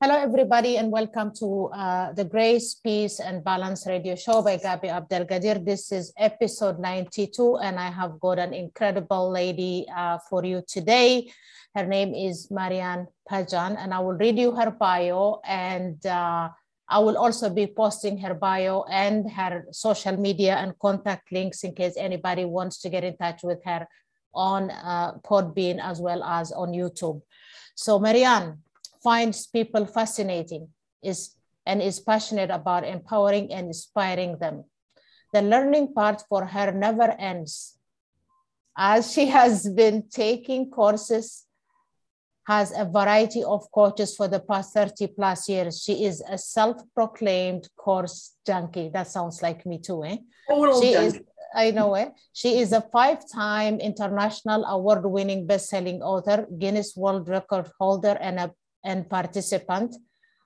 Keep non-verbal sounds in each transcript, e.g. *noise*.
Hello, everybody, and welcome to uh, the Grace, Peace, and Balance radio show by Gabi Abdelgadir. This is episode 92, and I have got an incredible lady uh, for you today. Her name is Marianne Padjan, and I will read you her bio, and uh, I will also be posting her bio and her social media and contact links in case anybody wants to get in touch with her on uh, Podbean as well as on YouTube. So, Marianne, finds people fascinating is, and is passionate about empowering and inspiring them. The learning part for her never ends. As she has been taking courses, has a variety of coaches for the past 30 plus years. She is a self-proclaimed course junkie. That sounds like me too, eh? she junkie. is I know it. She is a five-time international award-winning best-selling author, Guinness World Record holder, and a and participant,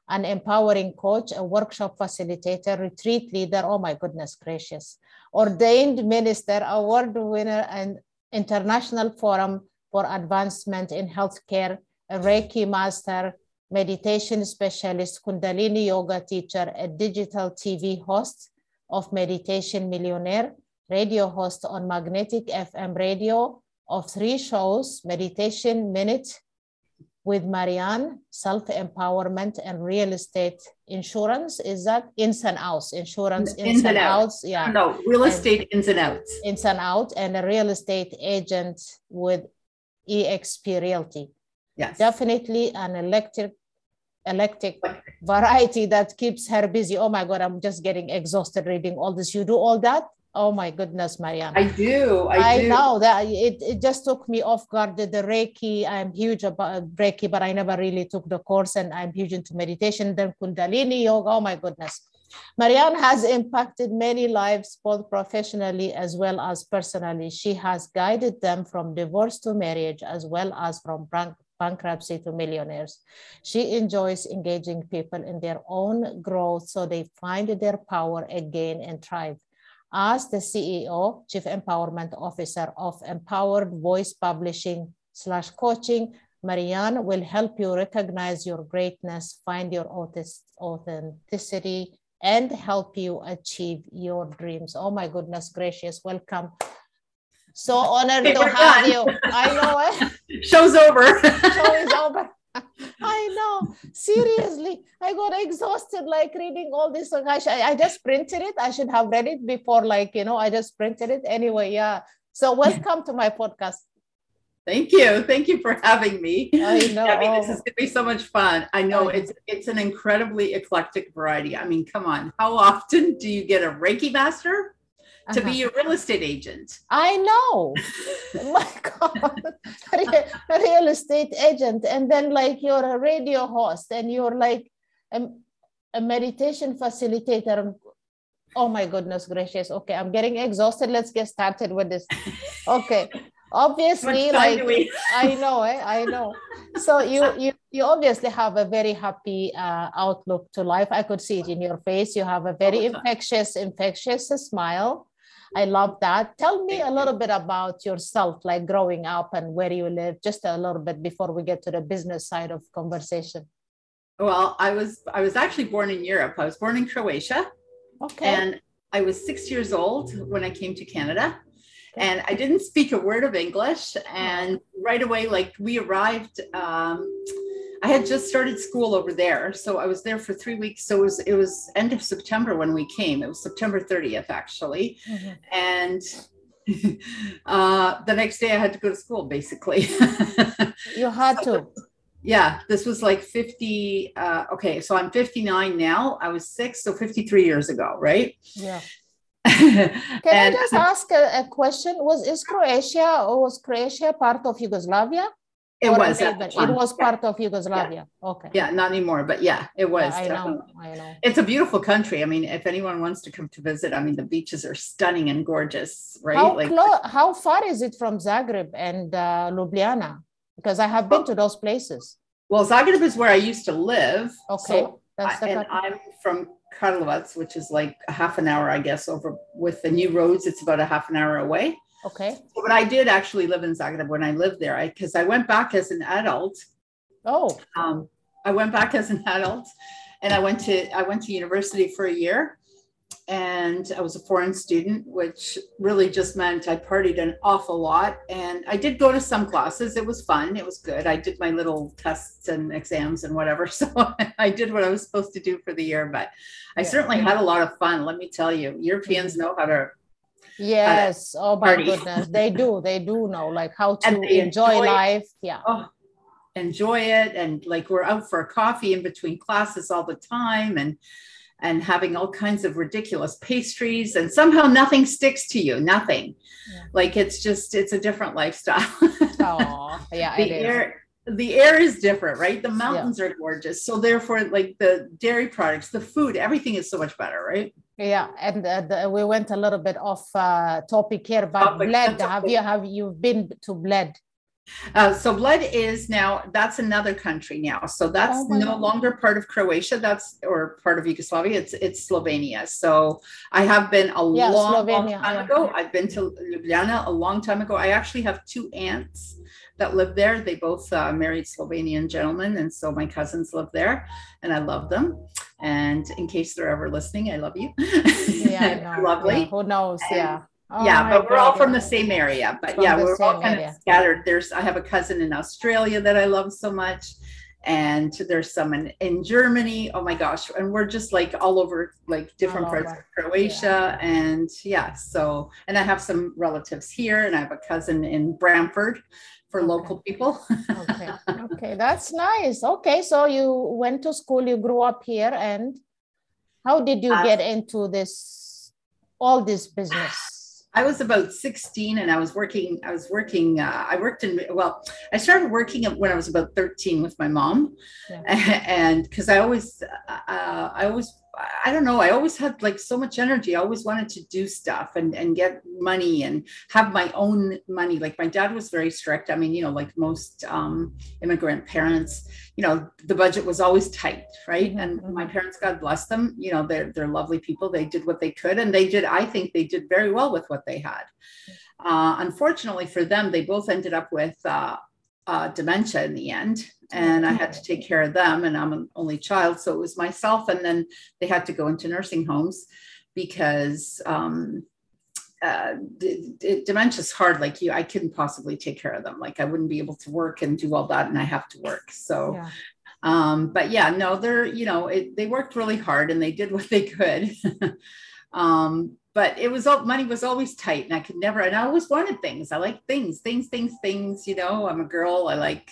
an empowering coach, a workshop facilitator, retreat leader, oh my goodness gracious, ordained minister, award winner, and international forum for advancement in healthcare, a Reiki master, meditation specialist, Kundalini yoga teacher, a digital TV host of Meditation Millionaire, radio host on Magnetic FM radio of three shows, Meditation Minute, with Marianne, self-empowerment and real estate insurance. Is that ins and outs? Insurance ins, ins and, outs. outs. Yeah. No, real estate and ins and outs. Ins and out and a real estate agent with EXP Realty. Yes. Definitely an electric electric variety that keeps her busy. Oh my God, I'm just getting exhausted reading all this. You do all that? Oh my goodness, Marianne. I do. I, I do. know that it, it just took me off guard. The, the Reiki, I'm huge about uh, Reiki, but I never really took the course and I'm huge into meditation. Then Kundalini yoga. Oh my goodness. Marianne has impacted many lives, both professionally as well as personally. She has guided them from divorce to marriage, as well as from bank, bankruptcy to millionaires. She enjoys engaging people in their own growth so they find their power again and thrive as the CEO, Chief Empowerment Officer of MPowered Voice Publishing slash coaching, Marianne will help you recognize your greatness, find your authenticity, and help you achieve your dreams. Oh my goodness gracious, welcome. So honored to have done. you. I know it. Eh? *laughs* Show's over. Show is over. I know. Seriously, I got exhausted like reading all this. I, I just printed it. I should have read it before, like, you know, I just printed it anyway. Yeah. So, welcome to my podcast. Thank you. Thank you for having me. I know. *laughs* I mean, this is going to be so much fun. I know it's it's an incredibly eclectic variety. I mean, come on. How often do you get a Reiki master? To uh-huh. be a real estate agent. I know. My *laughs* God, a real estate agent, and then like you're a radio host, and you're like a, a meditation facilitator. Oh my goodness gracious. Okay, I'm getting exhausted. Let's get started with this. Okay. Obviously, like I know, eh? I know. So you you you obviously have a very happy uh, outlook to life. I could see it in your face. You have a very infectious, infectious smile I love that. Tell me a little bit about yourself, like growing up and where you live, just a little bit before we get to the business side of conversation. Well, I was I was actually born in Europe. I was born in Croatia. Okay. And I was six years old when I came to Canada. And I didn't speak a word of English. And right away, like we arrived, um, I had just started school over there, so I was there for three weeks. So it was it was end of September when we came. It was September 30th actually, mm-hmm. and *laughs* uh, the next day I had to go to school. Basically, *laughs* you had so, to. Yeah, this was like 50. Uh, okay, so I'm 59 now. I was six, so 53 years ago, right? Yeah. *laughs* Can and, I just ask a, a question? Was is Croatia or was Croatia part of Yugoslavia? It was. It was part yeah. of Yugoslavia. Yeah. Okay. Yeah, not anymore, but yeah, it was. Yeah, I know. I know. It's a beautiful country. I mean, if anyone wants to come to visit, I mean, the beaches are stunning and gorgeous, right? How like, close? How far is it from Zagreb and uh, Ljubljana? Because I have been to those places. Well, Zagreb is where I used to live. Okay. So That's I, and I'm from Karlovac, which is like a half an hour, I guess, over with the new roads. It's about a half an hour away. Okay. But I did actually live in Zagreb when I lived there, because I, I, went back as an adult. Oh. Um, I went back as an adult and I went to I went to university for a year and I was a foreign student, which really just meant I partied an awful lot. And I did go to some classes. It was fun. It was good. I did my little tests and exams and whatever. *laughs* So I did what I was supposed to do for the year. But I yeah. certainly had a lot of fun. Let me tell you, Europeans know how to. Yes. oh my party. goodness, they do. They do know like how to enjoy, enjoy, life. Yeah. Oh, enjoy it, and like we're out for coffee in between classes all the time, and and having all kinds of ridiculous pastries and somehow nothing sticks to you nothing yeah. like it's just it's a different lifestyle *laughs* oh yeah the air the air is different right the mountains yeah. are gorgeous so therefore like the dairy products the food everything is so much better right yeah and uh, the, we went a little bit off uh, topic here but topic, bled have you have you been to bled uh, so Bled is now that's another country now. So that's oh no God. longer part of Croatia. That's or part of Yugoslavia. It's it's Slovenia. So I have been a yeah, long, long, time yeah. ago. I've been to Ljubljana a long time ago. I actually have two aunts that live there. They both uh, married Slovenian gentlemen, and so my cousins live there, and I love them. And in case they're ever listening, I love you. Yeah, *laughs* lovely. Yeah, who knows? And, yeah Oh yeah, but we're all from the same area. But from yeah, we're all kind area. of scattered. There's I have a cousin in Australia that I love so much. And there's some in, Germany. Oh my gosh. And we're just like all over like different parts of Croatia. Yeah. And yeah, so and I have some relatives here and I have a cousin in Brantford for okay. local people. okay. *laughs* Okay. That's nice. Okay. So you went to school, you grew up here, and how did you uh, get into this all this business? *sighs* I was about 16 and I was working, I was working, uh, I worked in, well, I started working when I was about 13 with my mom. Yeah. *laughs* And because I always, uh, I always I don't know. I always had like so much energy. I always wanted to do stuff and, and get money and have my own money. Like my dad was very strict. I mean, you know, like most um, immigrant parents, you know, the budget was always tight, right? Mm-hmm. And my parents, God bless them, you know, they're, they're lovely people. They did what they could. And they did, I think they did very well with what they had. Uh, unfortunately for them, they both ended up with uh, uh, dementia in the end and I had to take care of them. And I'm an only child, so it was myself. And then they had to go into nursing homes because um, uh, dementia is hard. Like you, I couldn't possibly take care of them. Like I wouldn't be able to work and do all that, and I have to work. So. Yeah. Um, but yeah, no, they're, you know, it, they worked really hard and they did *laughs* what they could. *laughs* um, but it was all money was always tight and I could never, and I always wanted things. I like things, things, things, things, you know, I'm a girl. I like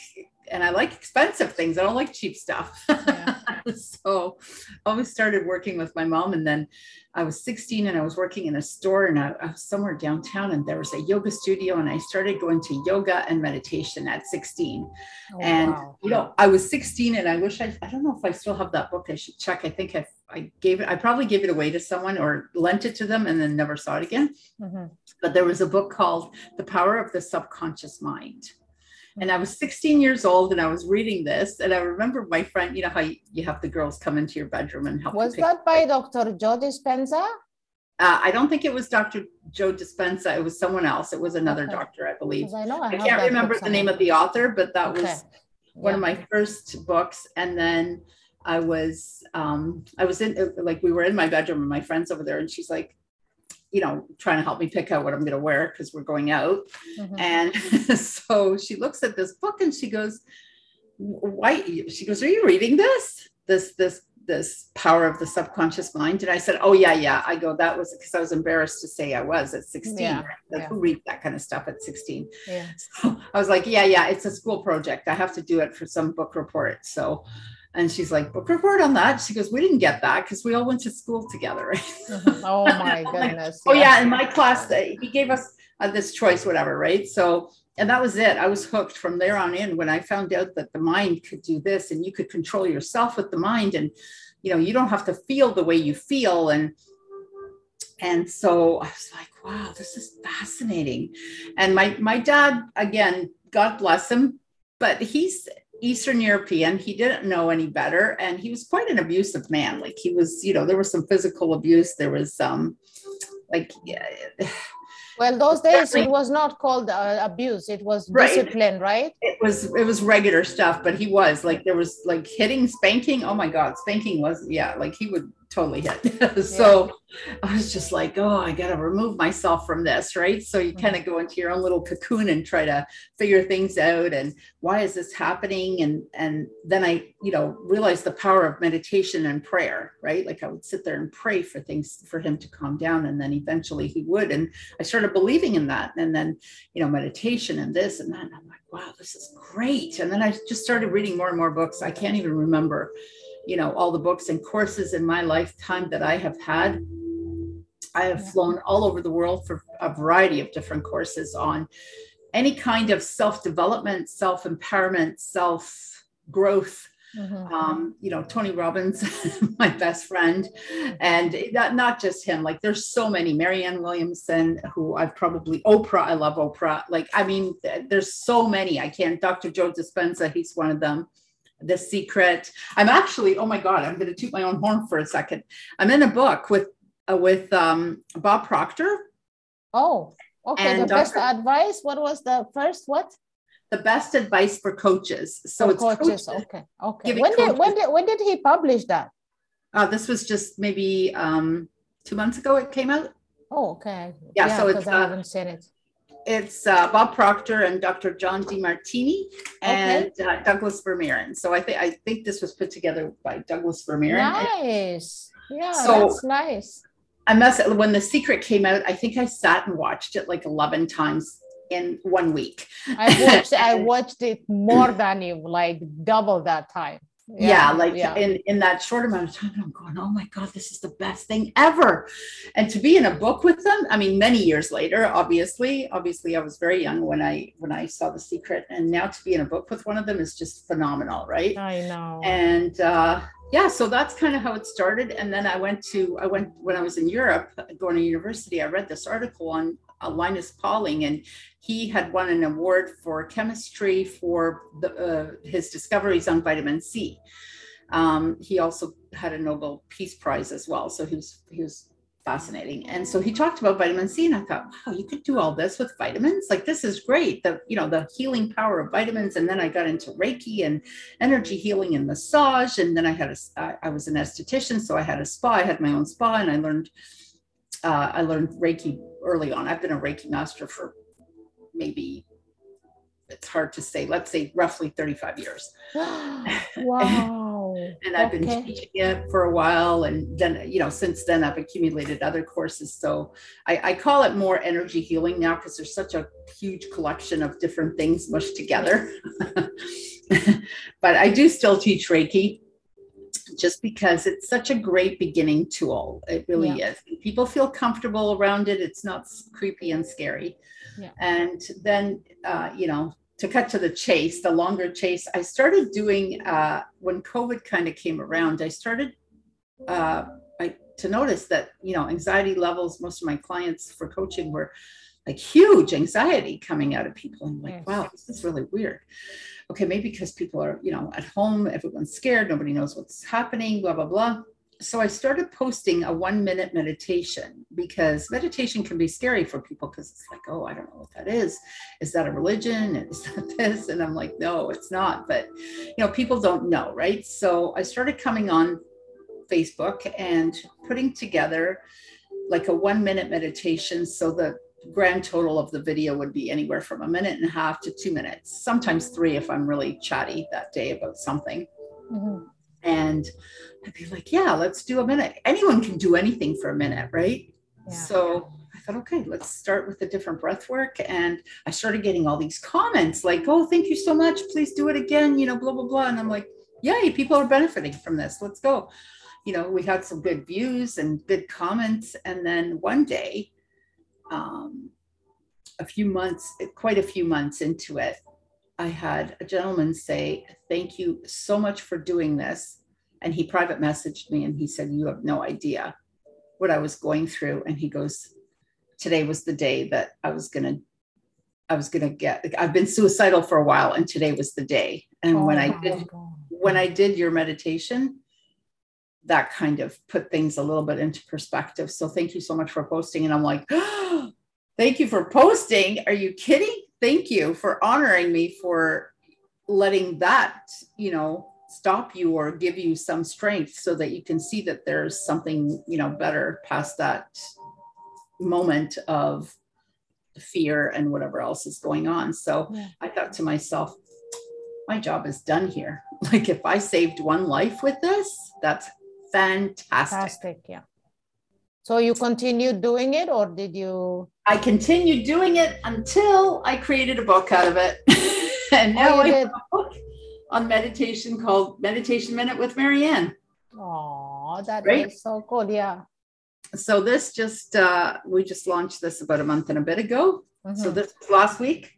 and I like expensive things. I don't like cheap stuff. *laughs* Yeah. so I always started working with my mom. And then I was 16 and I was working in a store and I, I was somewhere downtown and there was a yoga studio and I started going to yoga and meditation at 16. Oh, and, wow. you know, I was 16 and I wish I, I don't know if I still have that book. I should check. I think I, I gave it, I probably gave it away to someone or lent it to them and then never saw it again. Mm-hmm. But there was a book called The Power of the Subconscious Mind and I was 16 years old and I was reading this. And I remember my friend, you know, how you, have the girls come into your bedroom and help. Was that by Dr. Joe Dispenza? Uh, I don't think it was Dr. Joe Dispenza. It was someone else. It was another okay. doctor, I believe. I know I, I can't remember the name of the author, but that okay. was one yeah. of my first books. And then I was, um, I was in, like, we were in my bedroom and my friend's over there, and she's like, you know, trying to help me pick out what I'm going to wear because we're going out. Mm-hmm. And *laughs* so she looks at this book and she goes, "Why?" She goes, "Are you reading this? This this this power of the subconscious mind?" And I said, "Oh yeah, yeah." I go, "That was because I was embarrassed to say I was at 16. Yeah, yeah. Who read that kind of stuff at 16?" Yeah. *laughs* So I was like, "Yeah, yeah, it's a school project. I have to do it for some book report." So and she's like, book report on that. She goes, we didn't get that because we all went to school together. Mm-hmm. *laughs* oh my goodness. like, oh yeah, in my class, he gave us uh, this choice, whatever, right? So, and that was it. I was hooked from there on in when I found out that the mind could do this and you could control yourself with the mind and, you know, you don't have to feel the way you feel. And, and so I was like, wow, this is fascinating. And my, my dad, again, God bless him, but he's Eastern European. He didn't know any better. And he was quite an abusive man. Like he was, you know, there was some physical abuse. There was um like yeah, well those days it was not called uh, abuse it was right. discipline right it was it was regular stuff but he was like there was like hitting spanking oh my god spanking was yeah like he would totally hit. *laughs* so yeah. I was just like, oh, I got to remove myself from this, right? So you mm-hmm. kind of go into your own little cocoon and try to figure things out and why is this happening? And and then I, you know, realized the power of meditation and prayer, right? Like I would sit there and pray for things for him to calm down, and then eventually he would. And I started believing in that. And then, you know, meditation and this and that. And I'm like, wow, this is great. And then I just started reading more and more books. I can't even remember you know all the books and courses in my lifetime that i have had i have flown all over the world for a variety of different courses on any kind of self-development self-empowerment self-growth Mm-hmm. Um, you know, Tony Robbins, *laughs* my best friend, and not, not just him, like there's so many, Marianne Williamson, who I've probably, Oprah, I love Oprah. Like, I mean, there's so many. I can't, Dr. Joe Dispenza, he's one of them. The Secret. I'm actually, oh my God, I'm going to toot my own horn for a second. I'm in a book with uh, with um, Bob Proctor. Oh, okay. the Dr. best advice. What was the first? What? The best advice for coaches. So for it's coaches. coaches. Okay. Okay. When coaches. did when did when did he publish that? Uh, this was just maybe um, two months ago. It came out. Oh, okay. Yeah. yeah so it's. I haven't seen it it's uh, Bob Proctor and Dr. John Demartini and okay. uh, Douglas Vermeeren. So I think I think this was put together by Douglas Vermeeren. Nice. Yeah, so that's nice. I must when the secret came out, I think I sat and watched it like 11 times in one week. I watched I *laughs* watched it more than you, like double that time yeah, yeah like yeah. in in that short amount of time i'm going oh my god this is the best thing ever. And to be in a book with them i mean many years later obviously obviously i was very young when i when i saw the secret and now to be in a book with one of them is just phenomenal right? I know. And uh yeah so that's kind of how it started and then i went to i went when i was in europe going to university i read this article on uh, Linus Pauling, and he had won an award for chemistry for the, uh, his discoveries on vitamin C. Um, he also had a Nobel Peace Prize as well, so he was he was fascinating. And so he talked about vitamin C, and I thought, wow, you could do all this with vitamins. Like this is great. The you know the healing power of vitamins. And then I got into Reiki and energy healing and massage. And then I had a I, I was an esthetician, so I had a spa. I had my own spa, and I learned uh, I learned Reiki early on. I've been a Reiki master for maybe it's hard to say, let's say roughly 35 years. *gasps* *laughs* wow. and I've okay. been teaching it for a while. And then, you know, since then I've accumulated other courses. So I, I call it more energy healing now because there's such a huge collection of different things mushed together. *laughs* but I do still teach Reiki just because it's such a great beginning tool. It really yeah. is. People feel comfortable around it. It's not creepy and scary. Yeah. And then, uh, you know, to cut to the chase, the longer chase, I started doing uh, when COVID kind of came around. I started uh, I, to notice that you know anxiety levels. Most of my clients for coaching were like huge anxiety coming out of people. I'm like, wow, this is really weird okay, maybe because people are, you know, at home, everyone's scared, nobody knows what's happening, blah, blah, blah. So I started posting a one minute meditation because meditation can be scary for people because it's like, oh, I don't know what that is. Is that a religion? *laughs* Is that this? And I'm like, no, it's not. But, you know, people don't know, right? So I started coming on Facebook and putting together like a one minute meditation so that grand total of the video would be anywhere from a minute and a half to two minutes, sometimes three if I'm really chatty that day about something. Mm-hmm. And I'd be like, yeah, let's do a minute. Anyone can do anything for a minute, right? Yeah. So I thought, okay, let's start with a different breath work. And I started getting all these comments like, oh, thank you so much. Please do it again, you know, blah, blah, blah. And I'm like, yay, people are benefiting from this. Let's go. You know, we had some good views and good comments. And then one day, um, a few months, quite a few months into it, I had a gentleman say, Thank you so much for doing this. And he private messaged me and he said, You have no idea what I was going through. And he goes, Today was the day that I was going to. I was to get I've been suicidal for a while and today was the day. And oh when I did God. when I did your meditation, that kind of put things a little bit into perspective. So thank you so much for posting. And I'm like, oh, *gasps* Thank you for posting. Are you kidding? Thank you for honoring me for letting that, you know, stop you or give you some strength so that you can see that there's something, you know, better past that moment of fear and whatever else is going on. So yeah. I thought to myself, my job is done here. *laughs* Like if I saved one life with this, that's fantastic. Fantastic, yeah. So you continued doing it or did you? I continued doing it until I created a book out of it. *laughs* and now oh, I have a book on meditation called Meditation Minute with Marianne. Oh, that right? is so cool. Yeah. So this just uh we just launched this about a month and a bit ago. Mm-hmm. So this was last week.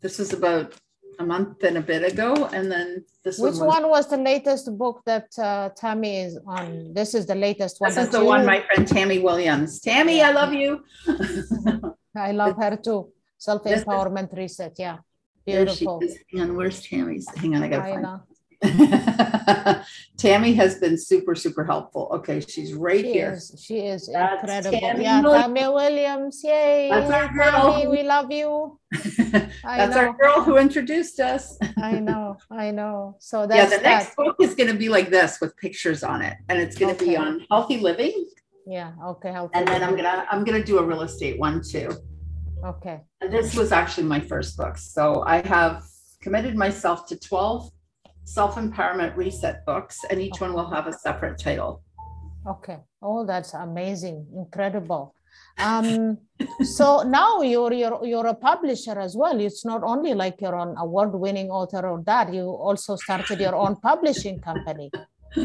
This was about a month and a bit ago, and then this Which one was, one was the latest book that uh, Tammy is on? This is the latest one. This is the you... one, my friend Tammy Williams. Tammy, I love you. *laughs* I love her too. Self empowerment reset. Yeah, beautiful. Hang on, where's Tammy's? Hang on, I gotta I find. Know. *laughs* Tammy has been super, super helpful. Okay, she's right she here. Is, she is That's incredible. Tammy yeah, Williams. Tammy Williams. Yay. That's our girl. Tammy, we love you. *laughs* that's our girl who introduced us. I know, I know. So *laughs* that's yeah, the next book is going to be like this with pictures on it, and it's going to okay. be on healthy living. Yeah. Okay. Healthy and then living. I'm gonna I'm gonna do a real estate one too. Okay. And this was actually my first book, so I have committed myself to 12 self empowerment reset books, and each one will have a separate title. Okay. Oh, that's amazing, incredible. Um, so now you're, you're you're a publisher as well. It's not only like you're an award-winning author or that. You also started your own publishing company.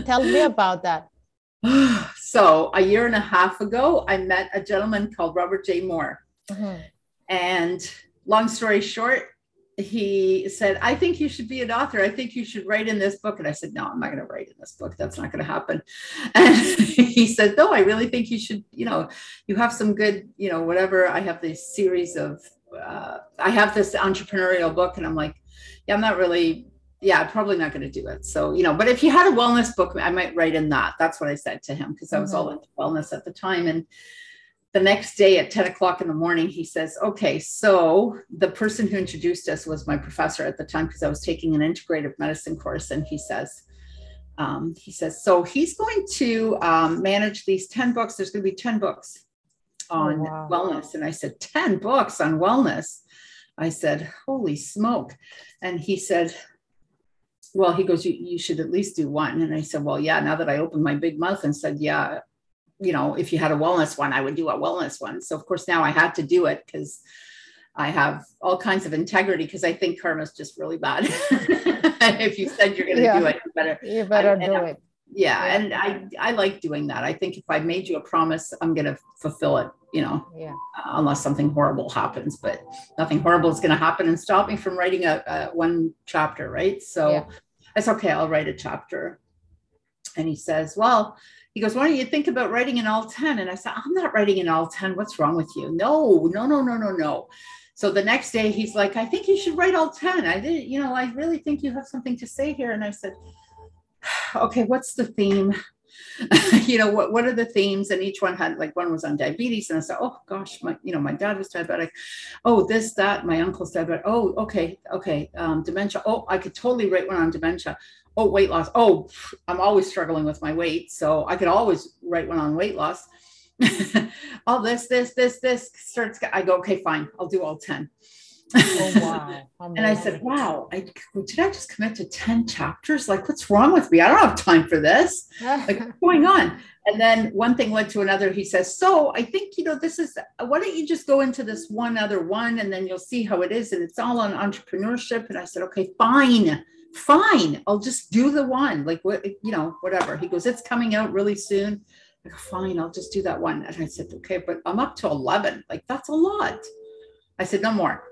Tell me about that. *sighs* So a year and a half ago, I met a gentleman called Robert J. Moore, mm-hmm. and long story short, he said, I think you should be an author. I think you should write in this book. And I said, No, I'm not going to write in this book. That's not going to happen. *laughs* And he said, No, I really think you should, you know, you have some good, you know, whatever. I have this series of, uh, I have this entrepreneurial book. And I'm like, Yeah, I'm not really, yeah, I'm probably not going to do it. So, you know, but if you had a wellness book, I might write in that. That's what I said to him because I was mm-hmm. all into wellness at the time. And, the next day at 10 o'clock in the morning, he says, Okay, so the person who introduced us was my professor at the time because I was taking an integrative medicine course. And he says, um, he says, so he's going to um, manage these 10 books. There's going to be 10 books on oh, wow. wellness. And I said, 10 books on wellness. I said, holy smoke. And he said, well, he goes, you, you should at least do one. And I said, well, yeah, now that I opened my big mouth and said, yeah, you know, if you had a wellness one, I would do a wellness one. So of course now I had to do it because I have all kinds of integrity because I think karma is just really bad. *laughs* if you said you're going to yeah. do it, you better you better I, do I, it. Yeah, yeah, and I I like doing that. I think if I made you a promise, I'm going to fulfill it. You know, yeah. Uh, unless something horrible happens, but nothing horrible is going to happen and stop me from writing a, a one chapter, right? So yeah. it's okay. I'll write a chapter. And he says, well he goes, Why don't you think about writing in all 10? And I said, I'm not writing in all 10. What's wrong with you? No, no, no, no, no, no. So the next day he's like, I think you should write all 10. I did, you know, I really think you have something to say here. And I said, *sighs* Okay, what's the theme? *laughs* you know, what what are the themes? And each one had like one was on diabetes. And I said, Oh gosh, my, you know, my dad was diabetic. Oh, this, that, my uncle's diabetic. Oh, okay, okay. Um, dementia. Oh, I could totally write one on dementia oh, weight loss. Oh, I'm always struggling with my weight. So I could always write one on weight loss. *laughs* all this, this, this, this starts. I go, okay, fine. I'll do all 10. Oh, wow. *laughs* and I said, wow, I, did I just commit to 10 chapters? Like, what's wrong with me? I don't have time for this. *laughs* like, what's going on? And then one thing led to another. He says, so I think, you know, this is, why don't you just go into this one other one and then you'll see how it is. And it's all on entrepreneurship. And I said, okay, fine fine, I'll just do the one, like what, you know, whatever. He goes, it's coming out really soon. I go, fine, I'll just do that one. And I said, okay, but I'm up to 11. Like, that's a lot. I said, no more.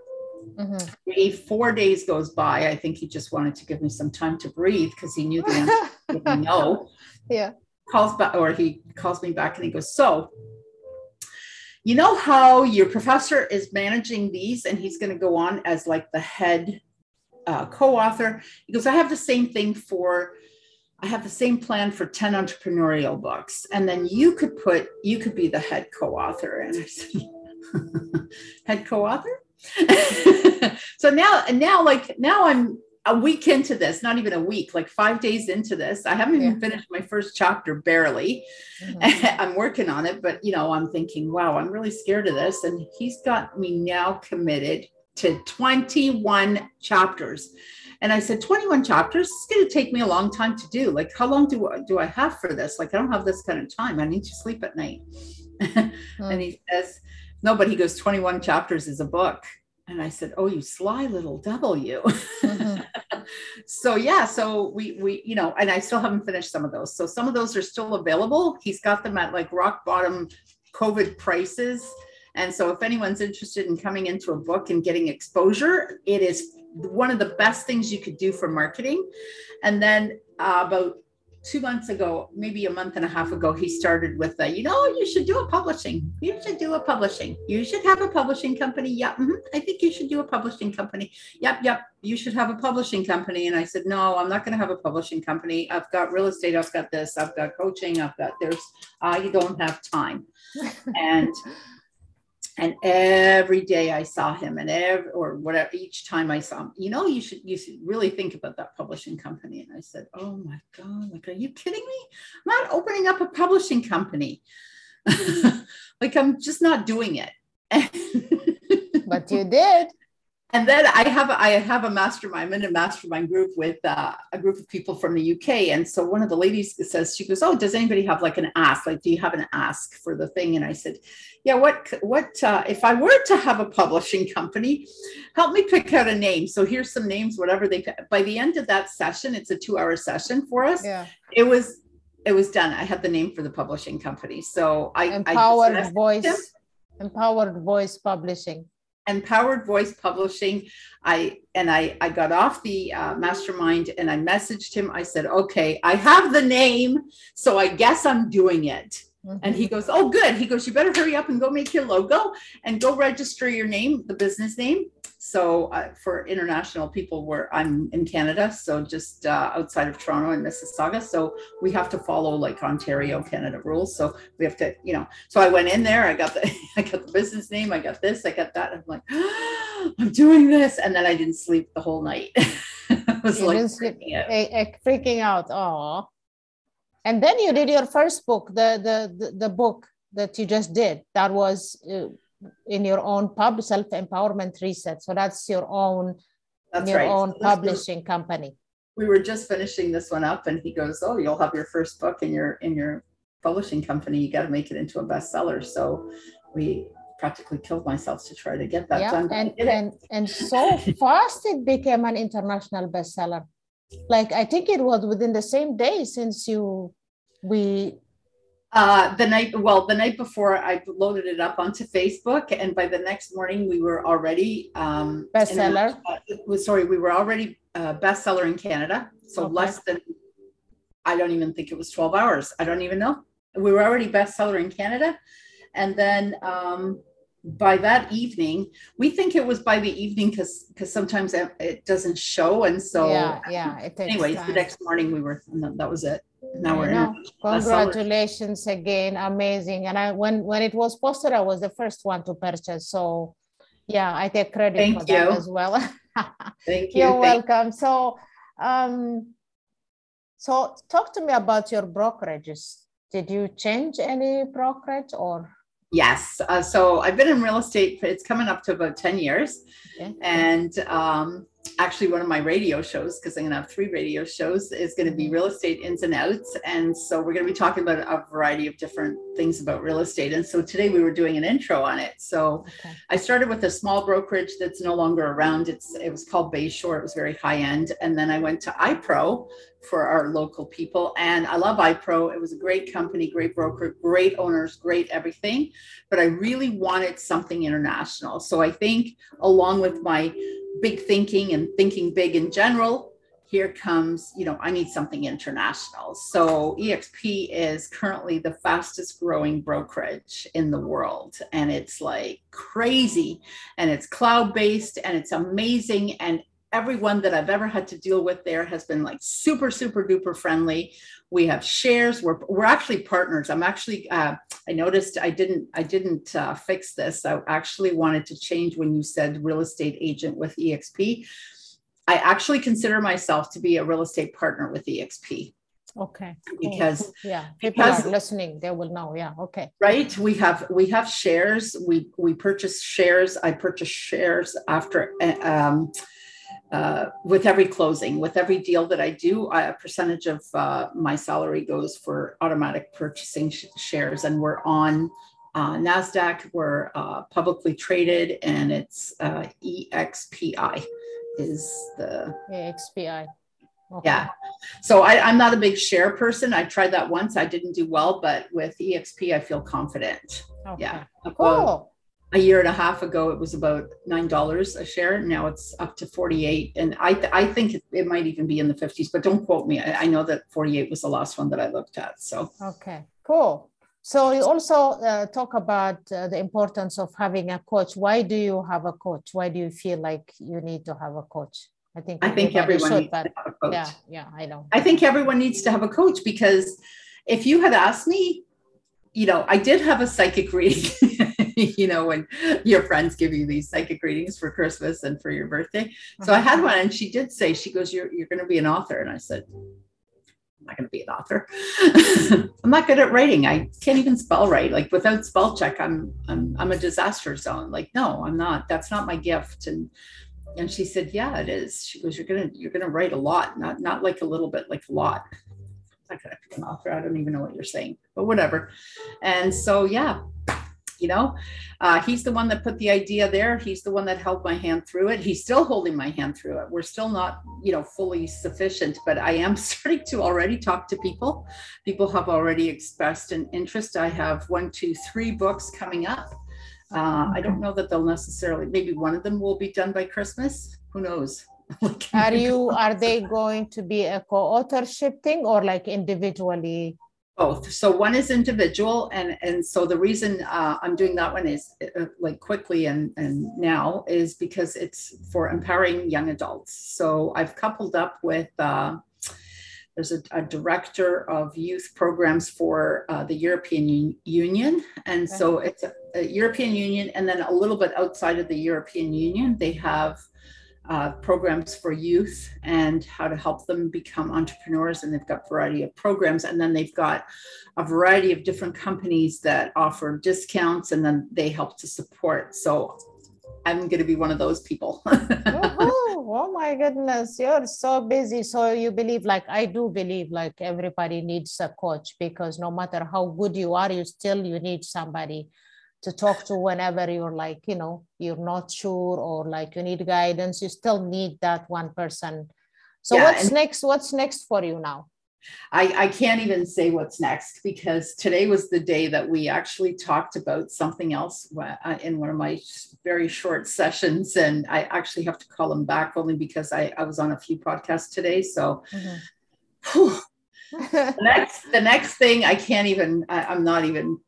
Mm-hmm. Four days goes by. I think he just wanted to give me some time to breathe because he knew the answer. *laughs* no. Yeah. Calls back, or he calls me back and he goes, so you know how your professor is managing these and he's going to go on as like the head uh, co-author. He goes, I have the same thing for, I have the same plan for 10 entrepreneurial books. And then you could put, you could be the head co-author. And I said, *laughs* head co-author. *laughs* so now, now, like now, I'm a week into this, not even a week, like five days into this. I haven't yeah. even finished my first chapter, barely. Mm-hmm. *laughs* I'm working on it, but you know, I'm thinking, wow, I'm really scared of this. And he's got me now committed to 21 chapters. And I said, 21 chapters, it's going to take me a long time to do. Like, how long do, do I have for this? Like, I don't have this kind of time. I need to sleep at night. mm. *laughs* And he says, no, but he goes, 21 chapters is a book. And I said, oh, you sly little W. Mm-hmm. *laughs* so yeah, so we, we, you know, and I still haven't finished some of those. So some of those are still available. He's got them at like rock bottom COVID prices. And so if anyone's interested in coming into a book and getting exposure, it is one of the best things you could do for marketing. And then uh, about two months ago, maybe a month and a half ago, he started with, a, you know, you should do a publishing. You should do a publishing. You should have a publishing company. Yep. Mm-hmm. I think you should do a publishing company. Yep. Yep. You should have a publishing company. And I said, no, I'm not going to have a publishing company. I've got real estate. I've got this. I've got coaching. I've got there's, I don't have time. *laughs* and and every day I saw him, and every or whatever each time I saw him, you know, you should you should really think about that publishing company. And I said, Oh my God, like, are you kidding me? I'm not opening up a publishing company. *laughs* like I'm just not doing it. *laughs* but you did and then I have a, I have a mastermind. I'm in a mastermind group with uh, a group of people from the UK, and so one of the ladies says she goes, "Oh, does anybody have like an ask? Like, do you have an ask for the thing?" And I said, "Yeah. What what uh, if I were to have a publishing company? Help me pick out a name. So here's some names. Whatever they by the end of that session, it's a two hour session for us. Yeah. It was it was done. I had the name for the publishing company. So I empowered I voice, MPowered voice publishing MPowered voice publishing. I and i i got off the uh, mastermind and i messaged him. I said okay i have the name so i guess i'm doing it mm-hmm. and he goes oh good he goes you better hurry up and go make your logo and go register your name the business name so uh, for international people, where I'm in Canada, so just uh, outside of Toronto and Mississauga. So we have to follow like Ontario, Canada rules. So we have to, you know. So I went in there. I got the, *laughs* I got the business name. I got this. I got that. I'm like, oh, I'm doing this, and then I didn't sleep the whole night. *laughs* I was you like freaking out. Freaking out. Oh. And then you did your first book, the the the, the book that you just did. That was. Uh, in your own pub self empowerment reset. So that's your own that's your right. own so publishing was, company. We were just finishing this one up, and he goes, "Oh, you'll have your first book in your in your publishing company. You got to make it into a bestseller." So we practically killed myself to try to get that yeah, done. And and and so fast it became an international bestseller. Like I think it was within the same day since you we uh, the night, well, the night before I loaded it up onto Facebook, and by the next morning we were already um, bestseller. uh, sorry, we were already uh, bestseller in Canada. So okay. less than, I don't even think it was twelve hours. I don't even know. We were already bestseller in Canada, and then um, by that evening, we think it was by the evening because because sometimes it doesn't show, and so yeah, yeah. It anyways, time. the next morning we were, that was it now we're no, congratulations again amazing. And i when when it was posted i was the first one to purchase. So yeah i take credit Thank for you. that as well. *laughs* Thank you. you're Thank welcome. So um so talk to me about your brokerages did you change any brokerage or? Yes uh, so i've been in real estate it's coming up to about 10 years. Okay. and um actually one of my radio shows because i'm going to have three radio shows is going to be mm-hmm. real estate ins and outs. And so we're going to be talking about a variety of different things about real estate. And so today we were doing an intro on it. So okay. i started with a small brokerage that's no longer around. It's it was called bayshore. It was very high end. And then i went to ipro for our local people. And i love ipro. It was a great company great broker great owners great everything. But i really wanted something international. So i think along with my big thinking and thinking big in general here comes you know i need something international. So exp is currently the fastest growing brokerage in the world and it's like crazy and it's cloud based and it's amazing and everyone that I've ever had to deal with there has been like super, super duper friendly. We have shares. We're we're actually partners. I'm actually. Uh, I noticed I didn't I didn't uh, fix this. I actually wanted to change when you said real estate agent with EXP. I actually consider myself to be a real estate partner with EXP. Okay. Because yeah, people because, are listening. They will know. Yeah. Okay. Right. We have we have shares. We we purchase shares. I purchase shares after. Um, uh, with every closing, with every deal that I do, I, a percentage of uh, my salary goes for automatic purchasing sh- shares, and we're on uh, Nasdaq. We're uh, publicly traded, and it's uh, EXPI is the EXPI. Okay. Yeah. So I, I'm not a big share person. I tried that once. I didn't do well, but with EXP, I feel confident. Okay. Yeah. Cool a year and a half ago it was about nine dollars a share. Now it's up to 48 and i th- i think it, it, might even be in the 50s but don't quote me. I, I, know that 48 was the last one that i looked at so. Okay cool. So you also uh, talk about uh, the importance of having a coach. Why do you have a coach? Why do you feel like you need to have a coach? I think i think everyone should, but yeah yeah i know. I think everyone needs to have a coach because if you had asked me you know i did have a psychic reading *laughs* *laughs* you know, when your friends give you these psychic readings for Christmas and for your birthday. So I had uh-huh. one and she did say, she goes, You're you're gonna be an author. And I said, I'm not gonna be an author. *laughs* I'm not good at writing. I can't even spell right. Like without spell check, I'm I'm I'm a disaster zone. Like, no, I'm not. That's not my gift. And and she said, Yeah, it is. She goes, You're gonna you're gonna write a lot, not not like a little bit, like a lot. Not gonna be an author. I don't even know what you're saying, but whatever. And so yeah, you know? Uh, he's the one that put the idea there. He's the one that held my hand through it. He's still holding my hand through it. We're still not you know fully sufficient but i am *laughs* starting to already talk to people. People have already expressed an interest. I have one two three books coming up. Uh, i don't know that they'll necessarily maybe one of them will be done by christmas. Who knows? *laughs* Are *laughs* you are they going to be a co-authorship thing or like individually both. So one is individual and and so the reason uh, i'm doing that one is uh, like quickly and and now is because it's for empowering young adults. So i've coupled up with uh, there's a, a, director of youth programs for uh, the European Union. And so it's a, a European Union, and then a little bit outside of the European Union, they have uh, programs for youth and how to help them become entrepreneurs. And they've got a variety of programs. And then they've got a variety of different companies that offer discounts and then they help to support. So I'm going to be one of those people. *laughs* oh my goodness, you're so busy. So you believe, like I do believe, like everybody needs a coach because no matter how good you are, you still you need somebody to talk to whenever you're like you know you're not sure or like you need guidance you still need that one person so yeah, what's next what's next for you now I, I can't even say what's next because today was the day that we actually talked about something else uh, in one of my very short sessions. And I actually have to call him back only because I, I was on a few podcasts today. So mm-hmm. *sighs* the, next, the next thing I can't even, I, I'm not even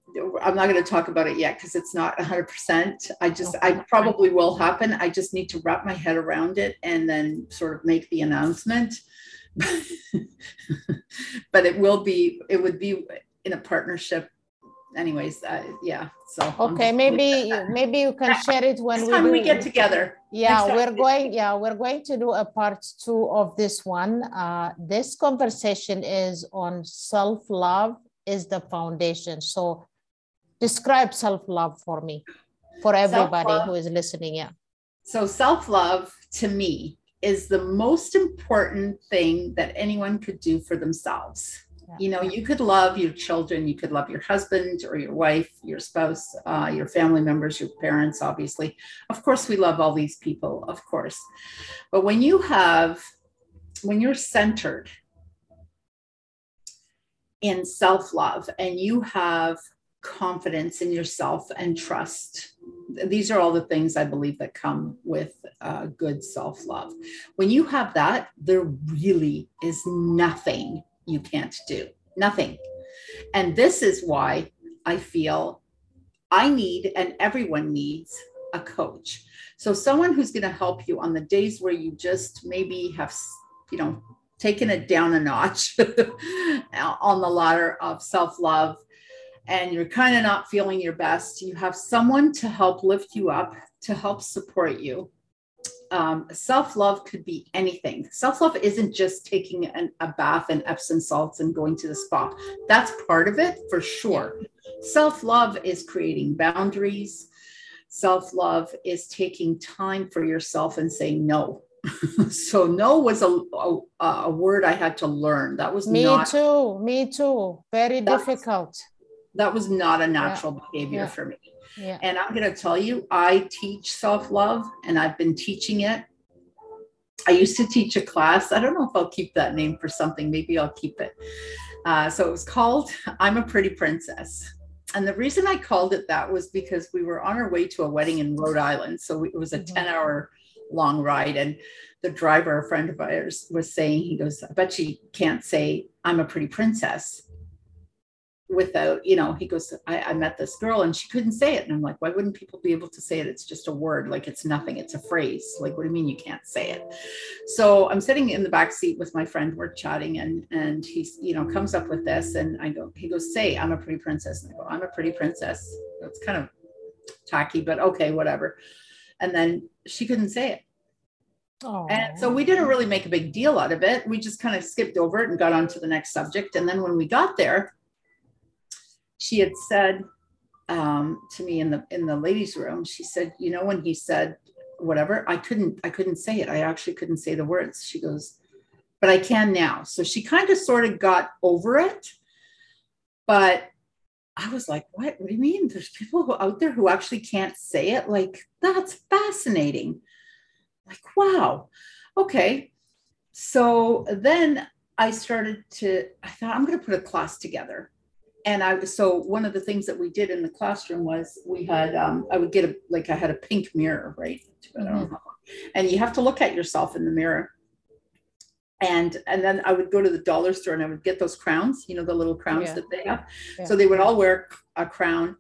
I'm not going to talk about it yet because it's not 100%. I just, I probably will happen. I just need to wrap my head around it and then sort of make the announcement. *laughs* but it will be, it would be in a partnership. Anyways, uh, yeah. So okay, maybe maybe you can share it when we, do, we get together. Yeah, we're going. Yeah, we're going to do a part two of this one. Uh, this conversation is on self love is the foundation. So describe self-love for me for everybody self-love. who is listening yeah so self-love to me is the most important thing that anyone could do for themselves yeah. you know you could love your children you could love your husband or your wife your spouse uh, your family members your parents obviously of course we love all these people of course but when you have when you're centered in self-love and you have confidence in yourself and trust. These are all the things I believe that come with uh, good self love. When you have that, there really is nothing you can't do. Nothing. And this is why I feel I need and everyone needs a coach. So someone who's going to help you on the days where you just maybe have, you know, taken it down a notch *laughs* on the ladder of self-love and you're kind of not feeling your best, you have someone to help lift you up, to help support you. Um, self love could be anything. Self love isn't just taking an, a bath in Epsom salts and going to the spa. That's part of it for sure. Self love is creating boundaries. Self love is taking time for yourself and saying no. *laughs* so no was a, a, a word I had to learn. That was me not, too. Me too. Very difficult that was not a natural yeah. behavior yeah. for me. Yeah. And I'm going to tell you, I teach self love and I've been teaching it. I used to teach a class. I don't know if I'll keep that name for something. Maybe I'll keep it. Uh, so it was called I'm a Pretty Princess. And the reason I called it that was because we were on our way to a wedding in Rhode Island. So it was a mm-hmm. 10 hour long ride. And the driver, a friend of ours, was saying, he goes, I bet you can't say I'm a pretty princess without, you know, he goes, I, I, met this girl and she couldn't say it. And I'm like, why wouldn't people be able to say it? It's just a word, like it's nothing, it's a phrase. Like, what do you mean you can't say it? So I'm sitting in the back seat with my friend, we're chatting, and and he's, you know, comes up with this, and I go, he goes, say, I'm a pretty princess. And I go, I'm a pretty princess. It's kind of tacky, but okay, whatever. And then she couldn't say it. Aww. And so we didn't really make a big deal out of it. We just kind of skipped over it and got on to the next subject. And then when we got there, she had said um, to me in the in the ladies' room, she said, you know, when he said whatever, I couldn't I couldn't say it. I actually couldn't say the words. She goes, but I can now. So she kind of sort of got over it. But I was like, what? What do you mean? There's people who, out there who actually can't say it. Like, that's fascinating. Like, wow. Okay. So then I started to, I thought, I'm going to put a class together and I so one of the things that we did in the classroom was we had um, I would get a like I had a pink mirror right mm-hmm. and you have to look at yourself in the mirror and and then I would go to the dollar store and I would get those crowns you know the little crowns yeah. that they have yeah. so they would all wear a crown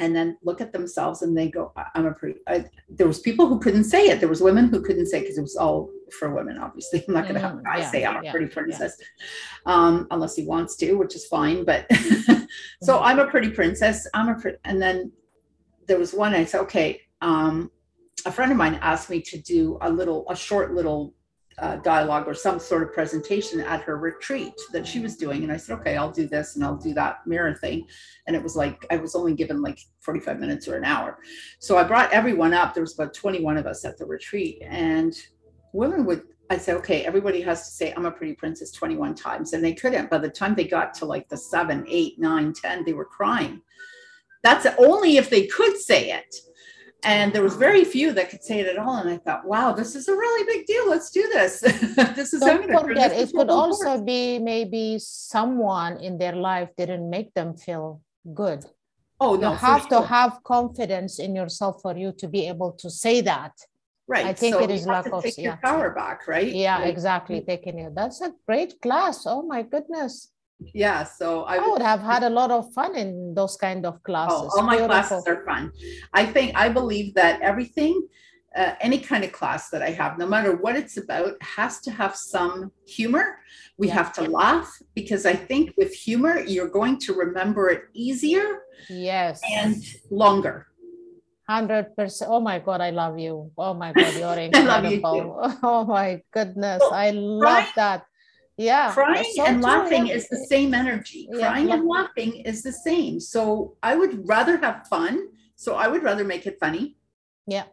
and then look at themselves and they go i'm a pretty I, there was people who couldn't say it there was women who couldn't say because it, it was all for women obviously *laughs* i'm not going to have a guy yeah, say i'm yeah, a pretty princess yeah. um, unless he wants to which is fine but *laughs* so mm-hmm. i'm a pretty princess i'm a pretty and then there was one i said okay um, a friend of mine asked me to do a little a short little uh, dialogue or some sort of presentation at her retreat that she was doing. And I said, okay, I'll do this and I'll do that mirror thing. And it was like, I was only given like 45 minutes or an hour. So I brought everyone up. There was about 21 of us at the retreat. And women would, I said, okay, everybody has to say, I'm a pretty princess 21 times. And they couldn't. By the time they got to like the seven, eight, nine, 10, they were crying. That's only if they could say it and there was very few that could say it at all and i thought wow this is a really big deal let's do this *laughs* this is don't forget it could also be maybe someone in their life didn't make them feel good oh no you have sure. to have confidence in yourself for you to be able to say that right i think so it is lack of take yeah. your power back right? Yeah like, exactly taking it. That's a great class oh my goodness. Yeah so I, I, would have had *laughs* a lot of fun in those kind of classes. Oh, all my Beautiful. classes are fun. I think i believe that everything uh, any kind of class that i have no matter what it's about has to have some humor. We yeah. have to laugh because i think with humor you're going to remember it easier yes. and longer 100% oh my god i love you. Oh my god you're *laughs* incredible. *laughs* Oh my goodness well, i love right? that. Yeah crying and laughing is the same energy. Yeah. crying and laughing is the same. So i would rather have fun. So i would rather make it funny. Yeah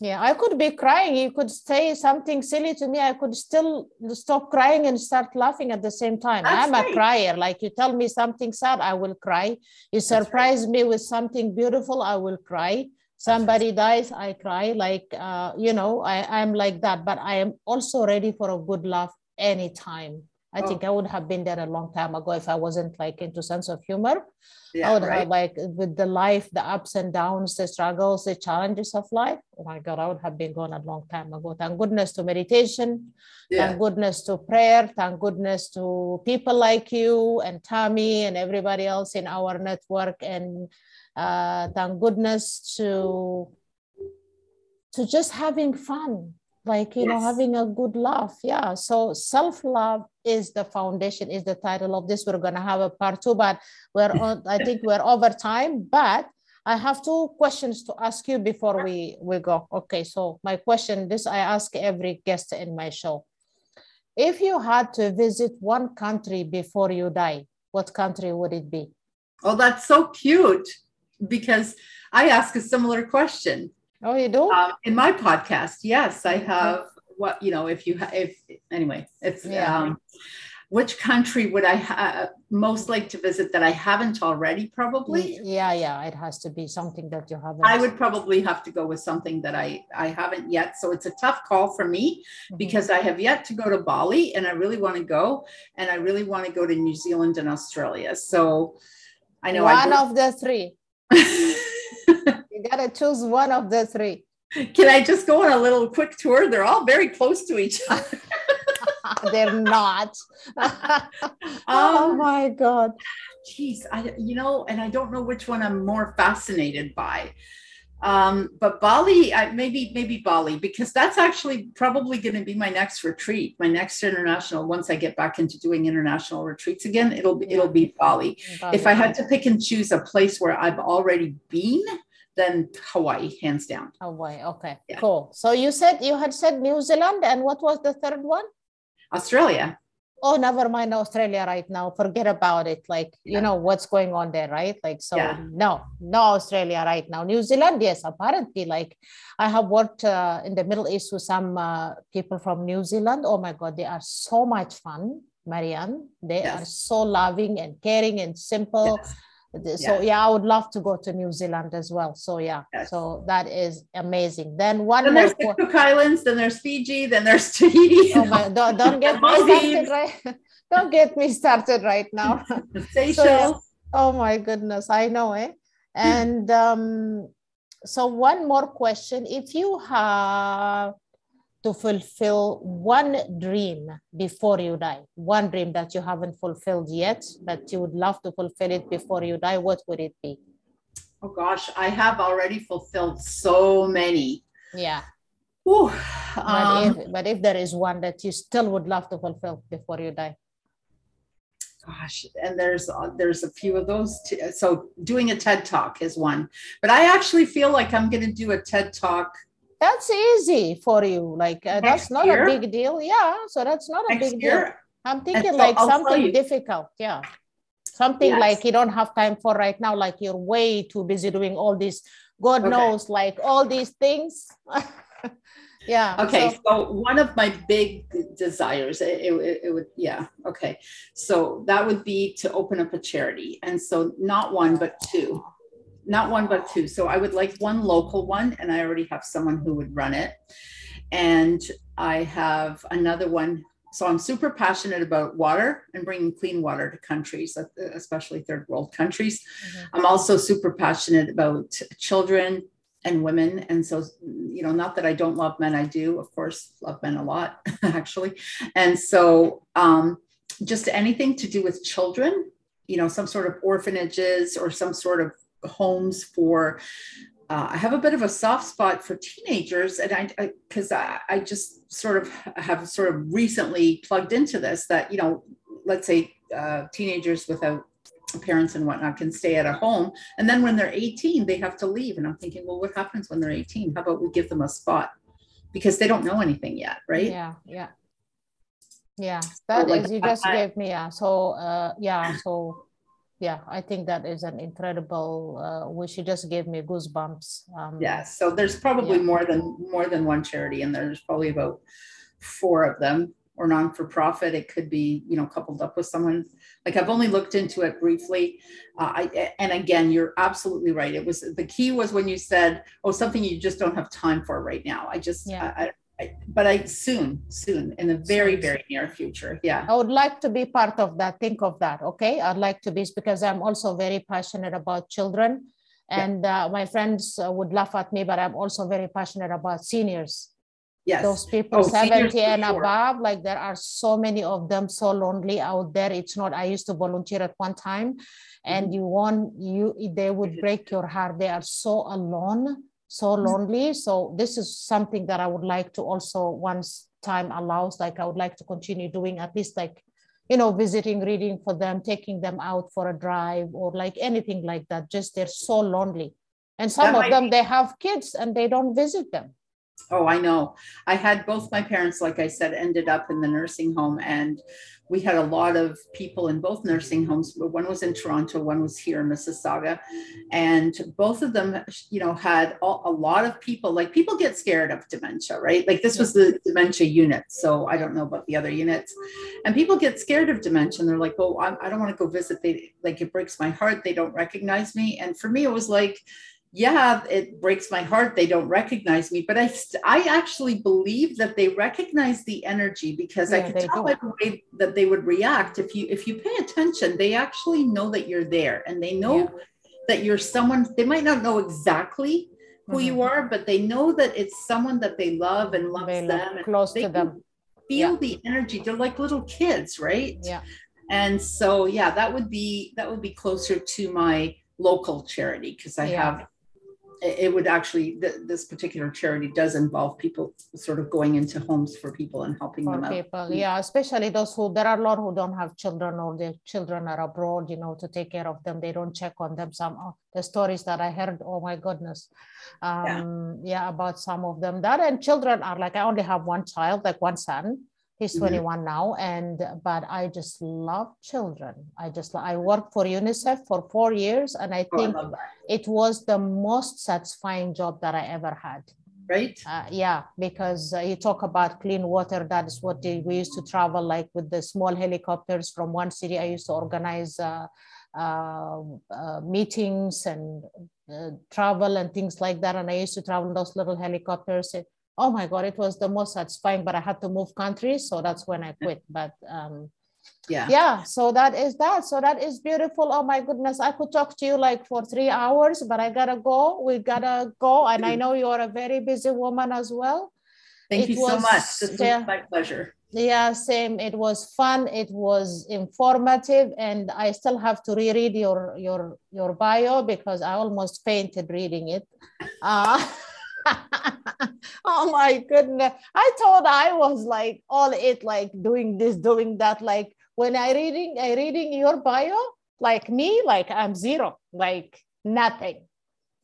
yeah i could be crying. You could say something silly to me. I could still stop crying and start laughing at the same time. That's i'm right. a crier. Like you tell me something sad i will cry. You surprise right. me with something beautiful i will cry. Somebody dies i cry. Like uh, you know I, i'm like that. But i am also ready for a good laugh anytime I Oh. think I would have been there a long time ago if I wasn't like into sense of humor. I Yeah, would right. have like with the life, the ups and downs, the struggles, the challenges of life. Oh my God, I would have been gone a long time ago. Thank goodness to meditation. Yeah. Thank goodness to prayer. Thank goodness to people like you and Tammy and everybody else in our network. And uh, thank goodness to to just having fun like you know having a good laugh. Yeah. So self-love is the foundation is the title of this. We're going to have a part two but we're *laughs* on i think we're over time but i have two questions to ask you before we we go. Okay. So my question this i ask every guest in my show. If you had to visit one country before you die what country would it be? Oh, that's so cute because I ask a similar question oh you do um, in my podcast. Yes, I have what, you know, if you, ha- if, anyway, it's, Yeah. um, which country would I ha- most like to visit that I haven't already? Probably. yeah yeah it has to be something that you haven't I would probably have to go with something that I I haven't yet. So it's a tough call for me Mhm. because I have yet to go to Bali and I really want to go and I really want to go to New Zealand and Australia. So I know one I of the three *laughs* gotta choose one of the three Can I just go on a little quick tour? They're all very close to each other. *laughs* they're not *laughs* oh Um, my god Geez, I you know, and I don't know which one I'm more fascinated by. Um, but Bali, I, maybe maybe Bali because that's actually probably going to be my next retreat, my next international. Once I get back into doing international retreats again, it'll be it'll be Bali. If I had to pick and choose a place where I've already been, then Hawaii, hands down. Hawaii, okay, Yeah. cool. So you said you had said New Zealand, and what was the third one? Australia, Oh, never mind Australia right now. Forget about it. Like, you know what's going on there, right? Like, so Yeah. no, no Australia right now. New Zealand, yes, apparently. Like, I have worked uh, in the Middle East with some uh, people from New Zealand. Oh my God, they are so much fun, Marianne. They Yes. are so loving and caring and simple. Yes. So yeah, I would love to go to New Zealand as well. So yeah, Yes. so that is amazing. Then one Then more. there's the Cook Islands, then there's Fiji, then there's *laughs* Tahiti, Oh my, don't, don't get me started right. *laughs* Don't get me started right now. *laughs* Seychelles. Oh my goodness, I know eh. And um, so one more question: If you have to fulfill one dream before you die, one dream that you haven't fulfilled yet, but you would love to fulfill it before you die, what would it be? Oh gosh, I have already fulfilled so many. Yeah. Whew. But, Um, if, but if there is one that you still would love to fulfill before you die, gosh, and there's uh, there's a few of those. Too. So doing a TED talk is one, but I actually feel like I'm going to do a TED talk that's easy for you. Like uh, that's not year? a big deal. Yeah. So that's not a next big deal. I'm thinking so like I'll something difficult. Yeah. Something Yes. like you don't have time for right now, like you're way too busy doing all these, God Okay. knows, like all these things. *laughs* yeah. Okay, so- so, one of my big desires, it, it, it would, yeah, okay. So that would be to open up a charity. And so not one, but two. Not one, but two. So I would like one local one, and I already have someone who would run it. And I have another one. So I'm super passionate about water and bringing clean water to countries, especially third world countries. Mhm. I'm also super passionate about children and women. And so, you know, not that I don't love men, I do, of course, love men a lot, *laughs* actually. And so, um, just anything to do with children, you know, some sort of orphanages or some sort of homes for. Uh, I have a bit of a soft spot for teenagers, and I because I, I, just sort of have sort of recently plugged into this that you know, let's say uh, teenagers without parents and whatnot can stay at a home and then when they're 18 they have to leave and i'm thinking well what happens when they're 18 how about we give them a spot because they don't know anything yet right Yeah. Yeah. Yeah. That is. like, you just I- gave me. Yeah. So, uh, yeah. So, yeah, I think that is an incredible uh, wish. You just gave me goosebumps. Um, yeah so there's probably Yeah. more than more than one charity and there's probably about four of them or non-for-profit it could be you know coupled up with someone like i've only looked into it briefly uh, I, and again you're absolutely right it was the key was when you said oh something you just don't have time for right now i just Yeah. I, I, but I soon, soon, in the very, very near future. Yeah. I would like to be part of that. Think of that. Okay. I'd like to be because I'm also very passionate about children. And uh, my friends uh, would laugh at me, but I'm also very passionate about seniors. Yes. Those people Oh, 70 and sure. above, like there are so many of them so lonely out there. It's not, I used to volunteer at one time and Mm-hmm. you want, you, they would break your heart. They are so alone, so lonely. So this is something that I would like to also, once time allows, like I would like to continue doing at least like, you know, visiting, reading for them, taking them out for a drive or like anything like that. Just they're so lonely. And some That of them, they have kids and they don't visit them. Oh, I know. I had both my parents, like I said, ended up in the nursing home, and we had a lot of people in both nursing homes. but One was in Toronto, one was here in Mississauga, and both of them, you know, had a a lot of people. Like people get scared of dementia, right? Like this was the dementia unit, so I don't know about the other units. And people get scared of dementia, and they're like, "Oh, I, I don't want to go visit." They like it breaks my heart. They don't recognize me, and for me, it was like yeah, it breaks my heart. They don't recognize me, but I, st- I actually believe that they recognize the energy because I Yeah, could they tell by the way that they would react. If you, if you pay attention, they actually know that you're there and they know Yeah. that you're someone, they might not know exactly who you Mhm. are, but they know that it's someone that they love and loves They them. and close they to them. Feel Yeah. the energy. They're like little kids, right? Yeah. And so, yeah, that would be, that would be closer to my local charity because I have it would actually th- this particular charity does involve people sort of going into homes for people and helping for them out. people yeah especially those who there are a lot who don't have children or their children are abroad you know to take care of them. They don't check on them. Some oh, the stories that i heard oh my goodness. Um yeah, about some of them. That and children are like i only have one child like one son he's Mhm. 21 now and but i just love children i just i worked for unicef for four years and i Oh, I think it was the most satisfying job that i ever had right uh, yeah, because uh, you talk about clean water. That is what they, we used to travel like with the small helicopters from one city. I used to organize uh, uh, uh, meetings and uh, travel and things like that. And I used to travel in those little helicopters. It- oh my God, it was the most satisfying, but I had to move countries. So that's when I quit. But um, yeah yeah so that is that so that is beautiful oh my goodness i could talk to you like for three hours but i gotta go we gotta go and i know you're a very busy woman as well thank it you so was- much this was my pleasure yeah same it was fun it was informative and i still have to reread your your your bio because i almost fainted reading it uh, *laughs* *laughs* oh my goodness. I thought i was like all it like doing this doing that. Like when i reading i reading your bio like me like i'm zero like nothing.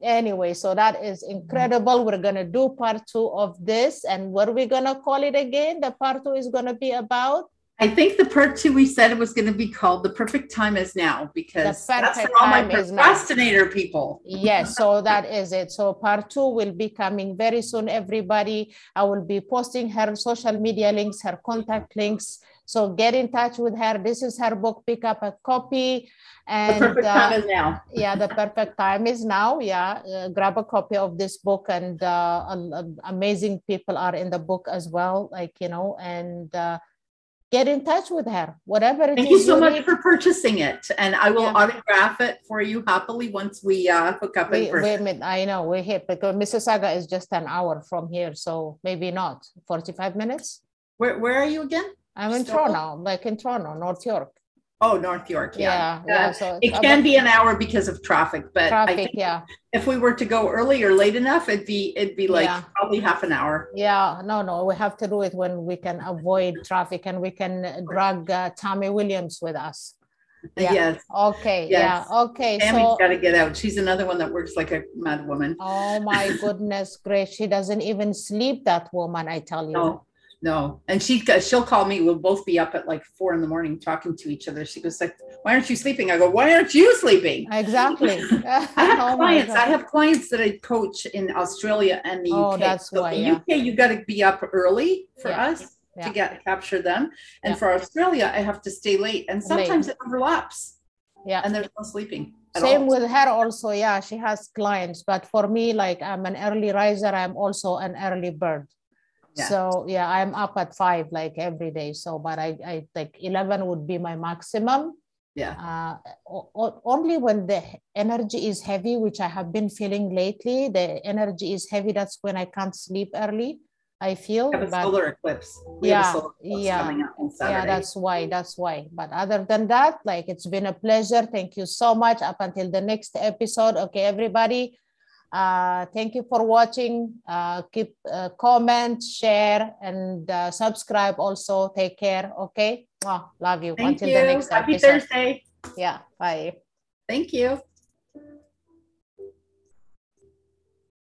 Anyway so that is incredible. We're to do part two of this and what are we to call it again? The part two is to be about i think the part two we said it was going to be called the perfect time is now because The that's for all my time is now. procrastinator people Yes, so that is it. So part two will be coming very soon, everybody. I will be posting her social media links, her contact links. So get in touch with her. This is her book. Pick up a copy. the And perfect uh, time is now yeah, the perfect time is now. Yeah, uh, grab a copy of this book, and uh, amazing people are in the book as well. Like you know, and uh, get in touch with her. Whatever it is. thank you so much need. for purchasing it and i will Yeah. autograph it for you happily once we uh hook up in person we, I know we're here because Mississauga is just an hour from here, so maybe not 45 minutes. where, where are you again I'm in Still? Toronto, like in Toronto, North York. Oh north york Yeah, yeah, yeah. Uh, so it can about be an hour because of traffic but i traffic. think Yeah, if we were to go early or late enough, it'd be it'd be like Yeah. probably half an hour. yeah. No, no, we have to do it when we can avoid traffic and we can drag uh, Tommy Williams with us. Yeah. Yes, Okay. Yes. Yeah. Okay. Tammy's so. got to get out. She's another one that works like a mad woman. Oh my *laughs* goodness gracious! She doesn't even sleep. That woman, I tell you. No, no, and she uh, she'll call me. We'll both be up at like four in the morning talking to each other. She goes like, "Why aren't you sleeping?" I go, "Why aren't you sleeping?" Exactly. *laughs* I have *laughs* Oh clients. I have clients that I coach in Australia and the Oh, UK. that's so why, the yeah. UK, you got to be up early for Yeah, us yeah. to get capture them, and for Australia, I have to stay late, and sometimes it overlaps, Yeah. and there's no sleeping. Same all. with her also. Yeah, she has clients. But for me, like I'm an early riser, I'm also an early bird. Yeah. So yeah, I'm up at five like every day. So, but I, I like 11 would be my maximum. Yeah. Uh, only when the energy is heavy, which I have been feeling lately, the energy is heavy. That's when I can't sleep early. I feel. have a but, solar eclipse. We yeah, solar eclipse yeah, yeah. That's why. That's why. But other than that, like it's been a pleasure. Thank you so much. Up until the next episode. Okay, everybody. Uh, thank you for watching. Uh, keep uh, comment, share, and uh, subscribe. Also, take care. Okay. Oh, love you. Thank until you. the next Happy episode. Thursday. Yeah. Bye. Thank you.